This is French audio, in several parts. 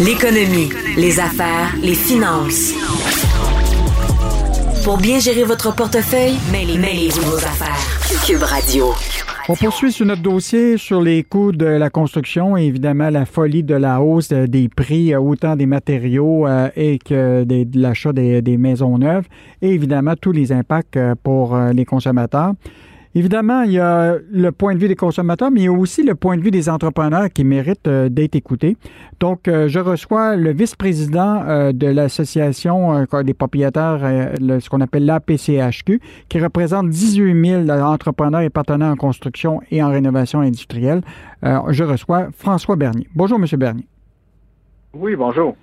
L'économie, les affaires, les finances. Pour bien gérer votre portefeuille, mêlez-vous vos affaires. Cube Radio. On poursuit sur notre dossier sur les coûts de la construction et évidemment la folie de la hausse des prix, euh, autant des matériaux euh, et que de l'achat des, des, maisons neuves et évidemment tous les impacts euh, pour les consommateurs. Évidemment, il y a le point de vue des consommateurs, mais il y a aussi le point de vue des entrepreneurs qui méritent euh, d'être écoutés. Donc, euh, je reçois le vice-président euh, de l'association des propriétaires, ce qu'on appelle l'APCHQ, qui représente 18 000 entrepreneurs et partenaires en construction et en rénovation industrielle. je reçois François Bernier. Bonjour, M. Bernier. Oui, bonjour.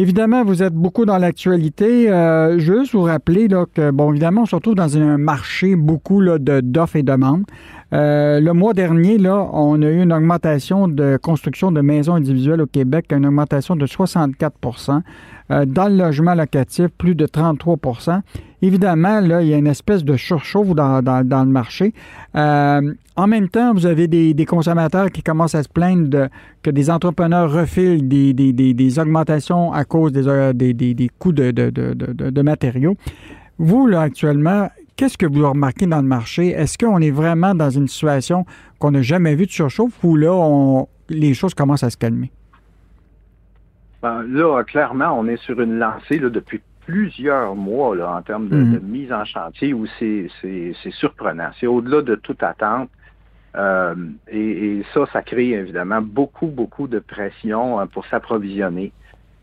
Évidemment, vous êtes beaucoup dans l'actualité. Euh, juste vous rappeler là, que, bon, évidemment, on se retrouve dans un marché beaucoup d'offres et demandes. Euh, le mois dernier, on a eu une augmentation de construction de maisons individuelles au Québec, une augmentation de 64% euh, Dans le logement locatif, plus de 33% Évidemment, là, il y a une espèce de surchauffe dans, le marché. Euh, en même temps, vous avez des, consommateurs qui commencent à se plaindre de, que des entrepreneurs refilent des, augmentations à cause des, euh, coûts de, de, matériaux. Vous, actuellement, qu'est-ce que vous remarquez dans le marché? Est-ce qu'on est vraiment dans une situation qu'on n'a jamais vue de surchauffe ou là, on, les choses commencent à se calmer? Ben, là, clairement, on est sur une lancée là, depuis plusieurs mois là, en termes de, mhm. mise en chantier où c'est surprenant. C'est au-delà de toute attente. Euh, et, ça, ça crée évidemment beaucoup, beaucoup de pression euh, pour s'approvisionner.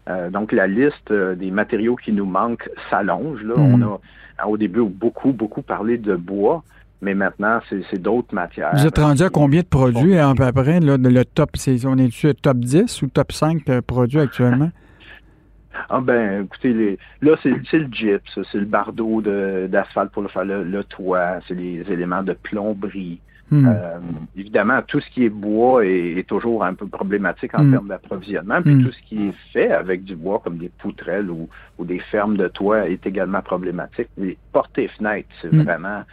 Euh, donc, la liste des matériaux qui nous manquent s'allonge. Là. On mhm. a au début beaucoup, beaucoup parlé de bois, mais maintenant, c'est d'autres matières. Vous êtes rendu à combien de produits à peu près? le top, on est-tu top 10 ou top 5 produits actuellement? Ah ben, écoutez, les, là, c'est le gyps, c'est le bardeau d'asphalte pour le faire le, toit, c'est les éléments de plomberie. Hmm. Euh, évidemment, tout ce qui est bois est, toujours un peu problématique en hmm. termes d'approvisionnement. Puis hmm. tout ce qui est fait avec du bois, comme des poutrelles ou, des fermes de toit, est également problématique. Les portes et fenêtres, c'est vraiment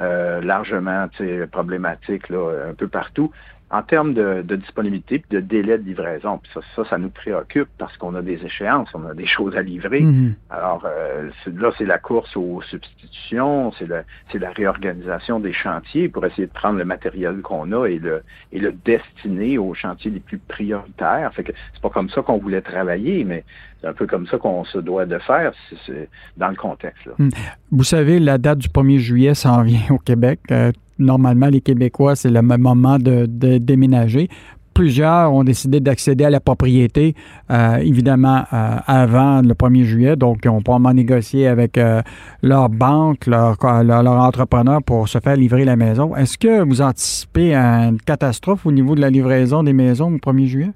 euh, largement problématique là, un peu partout en termes de, disponibilité et de délai de livraison. Puis ça, ça, nous préoccupe parce qu'on a des échéances, on a des choses à livrer. Mhm. Alors euh, là, c'est la course aux substitutions, c'est la réorganisation des chantiers pour essayer de prendre le matériel qu'on a et le, et le destiner aux chantiers les plus prioritaires. Fait que c'est pas comme ça qu'on voulait travailler, mais c'est un peu comme ça qu'on se doit de faire c'est dans le contexte. Là. Hmm. Vous savez, la date du 1er juillet s'en vient au Québec. Euh, normalement, les Québécois, c'est le moment de, déménager. Plusieurs ont décidé d'accéder à la propriété, euh, évidemment, euh, avant le 1er juillet. Donc, ils ont probablement négocié avec euh, leur banque, leur, leur, entrepreneur pour se faire livrer la maison. Est-ce que vous anticipez une catastrophe au niveau de la livraison des maisons au 1er juillet?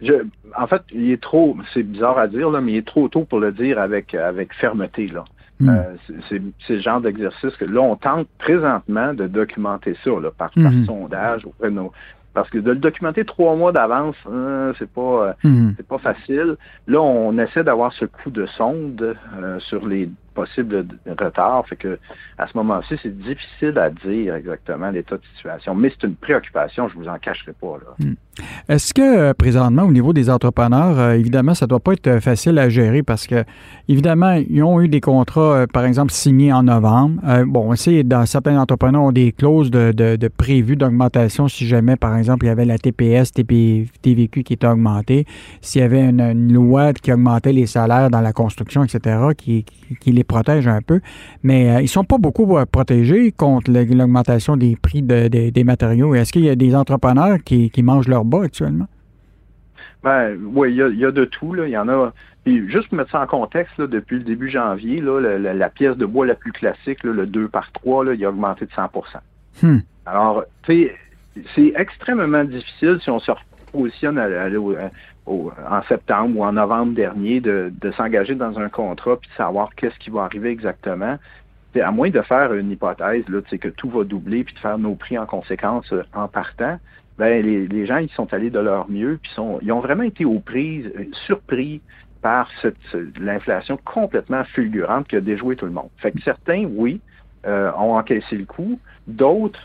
Je, en fait, il est trop, c'est bizarre à dire, là, mais il est trop tôt pour le dire avec, avec fermeté. Là. Hmm. Euh, c'est le genre d'exercice que là, on tente présentement de documenter ça là, par, par hmm. sondage auprès de nos, parce que de le documenter trois mois d'avance, hein, c'est pas euh, hmm. c'est pas facile. Là, on essaie d'avoir ce coup de sonde euh, sur les possibles retards. Fait que à ce moment-ci, c'est difficile à dire exactement l'état de situation. Mais c'est une préoccupation, je vous en cacherai pas. Là. Est-ce que euh, présentement, au niveau des entrepreneurs, euh, évidemment, ça ne doit pas être euh, facile à gérer parce que, évidemment, ils ont eu des contrats, par exemple, signés en novembre. bon, on sait, dans certains entrepreneurs ont des clauses de, de, prévues d'augmentation si jamais, par exemple, il y avait la TPS, TP, TVQ qui était augmentée, s'il y avait une, loi qui augmentait les salaires dans la construction, etc., qui, qui, les protège un peu. Mais ils ne sont pas beaucoup protégés contre l'augmentation des prix des matériaux. Est-ce qu'il y a des entrepreneurs qui, qui mangent leur bas actuellement? Ben, oui, il y a, de tout. Là. Il y en a. Puis juste pour mettre ça en contexte, là, depuis le début janvier, là, la, pièce de bois la plus classique, le 2 par 3, là, il a augmenté de 100 hmm. Alors, tu c'est extrêmement difficile si on se repositionne en septembre ou en novembre dernier de, s'engager dans un contrat puis de savoir qu'est-ce qui va arriver exactement. à moins de faire une hypothèse là, que tout va doubler puis de faire nos prix en conséquence euh, en partant, ben les, gens ils sont allés de leur mieux, puis sont, ils ont vraiment été aux prises, euh, surpris par cette, l'inflation complètement fulgurante qui a déjoué tout le monde. Fait que certains, oui, euh, ont encaissé le coup, d'autres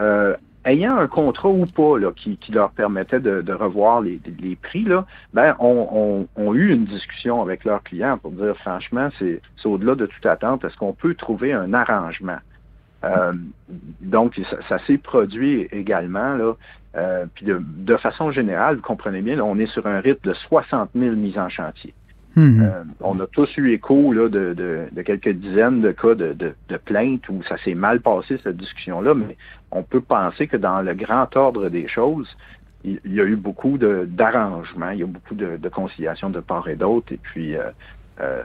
euh, ayant un contrat ou pas là, qui, leur permettait de, revoir les, prix, là, ben, ont on, eu une discussion avec leurs clients pour dire franchement, c'est au-delà de toute attente, est-ce qu'on peut trouver un arrangement? Euh, donc, ça, s'est produit également. Là, euh, puis de, façon générale, vous comprenez bien, on est sur un rythme de 60 000 mises en chantier. Hmm. Euh, on a tous eu écho là, de, de, quelques dizaines de cas de, de plaintes où ça s'est mal passé, cette discussion-là, mais on peut penser que dans le grand ordre des choses, il, y a eu beaucoup d'arrangements, il y a beaucoup de, conciliation de part et d'autre, et puis euh,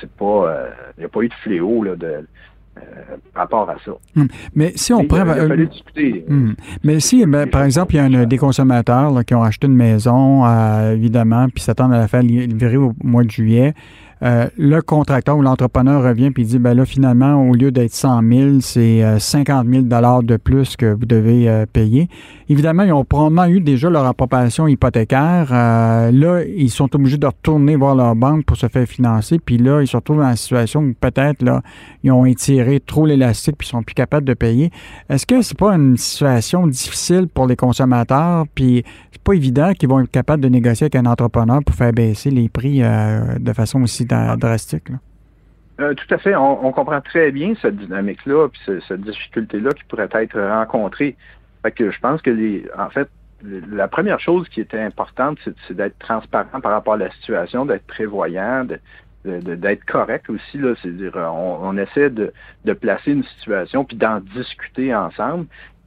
c'est pas, il n'y a pas eu de fléau là, de, euh, rapport à ça. Hum. Mais si on prend. Euh, discuter. Hum. Mais si, ben, par exemple, il y a un, des consommateurs qui ont acheté une maison, euh, évidemment, puis s'attendent à la faire livrer au mois de juillet, euh, le contracteur ou l'entrepreneur revient puis dit, ben là, finalement, au lieu d'être 100 000, c'est 50 000 de plus que vous devez euh, payer. Évidemment, ils ont probablement eu déjà leur appropriation hypothécaire. Euh, là, ils sont obligés de retourner voir leur banque pour se faire financer. Puis là, ils se retrouvent dans une situation où peut-être, là, ils ont étiré trop l'élastique puis ils sont plus capables de payer. Est-ce que c'est pas une situation difficile pour les consommateurs? Puis c'est pas évident qu'ils vont être capables de négocier avec un entrepreneur pour faire baisser les prix de façon aussi drastique. Euh, tout à fait. On, comprend très bien cette dynamique-là, puis cette, difficulté-là qui pourrait être rencontrée. Fait que je pense que les, en fait, la première chose qui était importante, c'est d'être transparent par rapport à la situation, d'être prévoyant, d'être correct aussi. Là, c'est-à-dire, on, essaie de, placer une situation puis d'en discuter ensemble.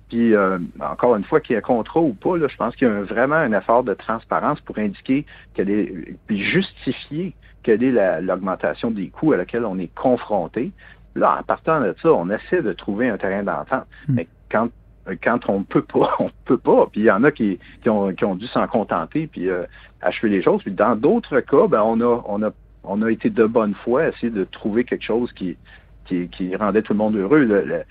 Puis euh, encore une fois, qu'il y ait un contrat ou pas, là, je pense qu'il y a vraiment un effort de transparence pour indiquer qu'elle est puis justifier quelle est l'augmentation des coûts à laquelle on est confronté. Là, en partant de ça, on essaie de trouver un terrain d'entente. Hmm. Mais quand quand on ne peut pas, on ne peut pas. Puis il y en a qui, qui, ont, qui ont dû s'en contenter puis euh, achever les choses. Puis dans d'autres cas, ben on a on a on a été de bonne foi à essayer de trouver quelque chose qui qui, qui rendait tout le monde heureux. Le,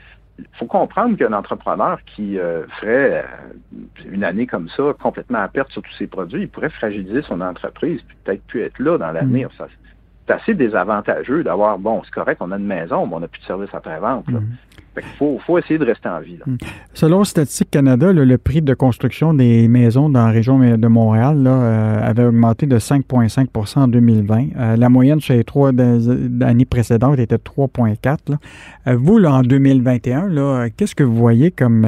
faut comprendre qu'un entrepreneur qui euh, ferait euh, une année comme ça, complètement à perte sur tous ses produits, il pourrait fragiliser son entreprise, peut-être plus être là dans l'avenir. Mm. C'est assez désavantageux d'avoir, bon, c'est correct, on a une maison, mais on n'a plus de service après-vente. Mm. Il faut, essayer de rester en vie. Mm. Selon Statistique Canada, le prix de construction des maisons dans la région de Montréal là, euh, avait augmenté de 5,5% en 2020. Euh, la moyenne sur les trois années précédentes était 3,4 euh, Vous, là, en 2021, qu'est-ce que vous voyez comme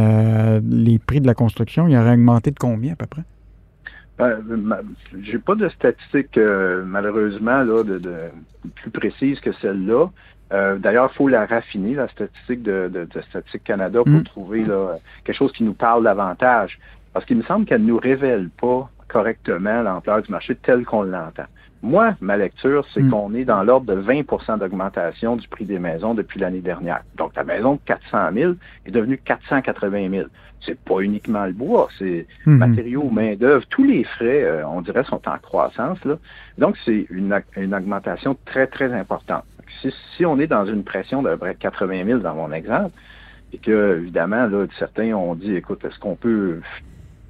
les prix de la construction? Il aurait augmenté de combien à peu près? Ben, j'ai pas de statistiques malheureusement là, de, plus précises que celle-là. Euh, d'ailleurs, il faut la raffiner, la statistique de, de, Statistique Canada, pour mm. trouver quelque chose qui nous parle davantage. Parce qu'il me semble qu'elle ne nous révèle pas correctement l'ampleur du marché tel qu'on l'entend. Moi, ma lecture, c'est mm. qu'on est dans l'ordre de 20% d'augmentation du prix des maisons depuis l'année dernière. Donc, la maison de 400 000 est devenue 480 000. C'est pas uniquement le bois, c'est mm-hmm. matériaux, main-d'œuvre, tous les frais, euh, on dirait, sont en croissance. Là. Donc, c'est une, une augmentation très, très importante si, on est dans une pression de près 80 000 dans mon exemple, et que, évidemment, là, certains ont dit, écoute, est-ce qu'on peut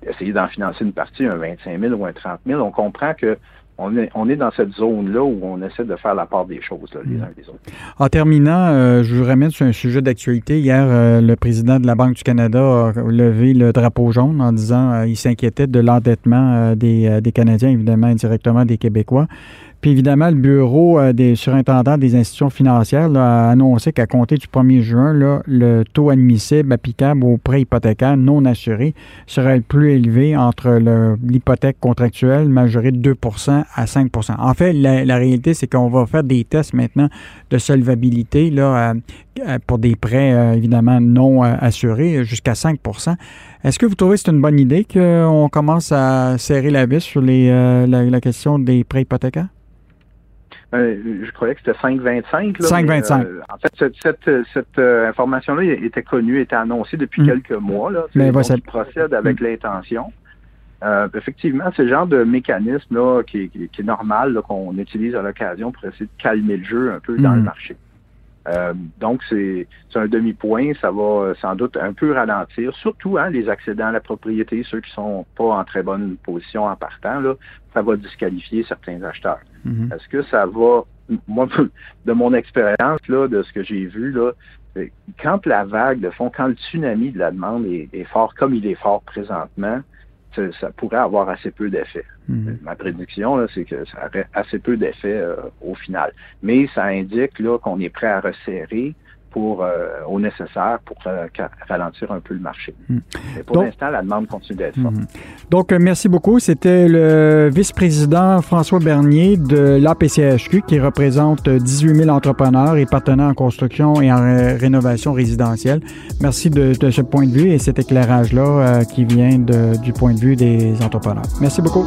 essayer d'en financer une partie, un 25 000 ou un 30 000? On comprend que on est, on est dans cette zone-là où on essaie de faire la part des choses, les mm. uns les autres. En terminant, euh, je vous ramène sur un sujet d'actualité. Hier, euh, le président de la Banque du Canada a levé le drapeau jaune en disant qu'il euh, s'inquiétait de l'endettement des, des Canadiens, évidemment, indirectement des Québécois. Puis évidemment, le Bureau euh, des surintendants des institutions financières a annoncé qu'à compter du 1er juin, le taux admissible applicable aux prêts hypothécaires non assurés serait le plus élevé entre l'hypothèque contractuelle majorée de 2% à 5% En fait, la, réalité, c'est qu'on va faire des tests maintenant de solvabilité euh, euh, pour des prêts évidemment non assurés jusqu'à 5 Est-ce que vous trouvez que c'est une bonne idée qu'on commence à serrer la vis sur les, la question des prêts hypothécaires? Euh, je croyais que c'était 5,25. 5,25. Euh, en fait, cette, cette, euh, information-là était connue, était annoncée depuis mm. quelques mois. Là, Mais bon, procède avec mm. l'intention. effectivement, c'est le genre de mécanisme là, qui, est normal qu'on utilise à l'occasion pour essayer de calmer le jeu un peu dans le mm. Marché. donc, c'est un demi-point, ça va sans doute un peu ralentir, surtout hein, les accédants à la propriété, ceux qui sont pas en très bonne position en partant, là, ça va disqualifier certains acheteurs. Mhm. Est-ce que ça va, moi, de mon expérience, là, de ce que j'ai vu, là, quand la vague, de fond, quand le tsunami de la demande est, fort comme il est fort présentement, ça, pourrait avoir assez peu d'effet. Mm-hmm. Ma prédiction, c'est que ça aurait assez peu d'effet au final. Mais ça indique qu'on est prêt à resserrer pour, euh, au nécessaire pour euh, ralentir un peu le marché. Hmm. pour l'instant, la demande continue d'être forte. Hmm. Donc, euh, merci beaucoup. C'était le vice-président François Bernier de l'APCHQ qui représente 18 000 entrepreneurs et partenaires en construction et en rénovation résidentielle. Merci de, ce point de vue et cet éclairage-là qui vient du point de vue des entrepreneurs. Merci beaucoup.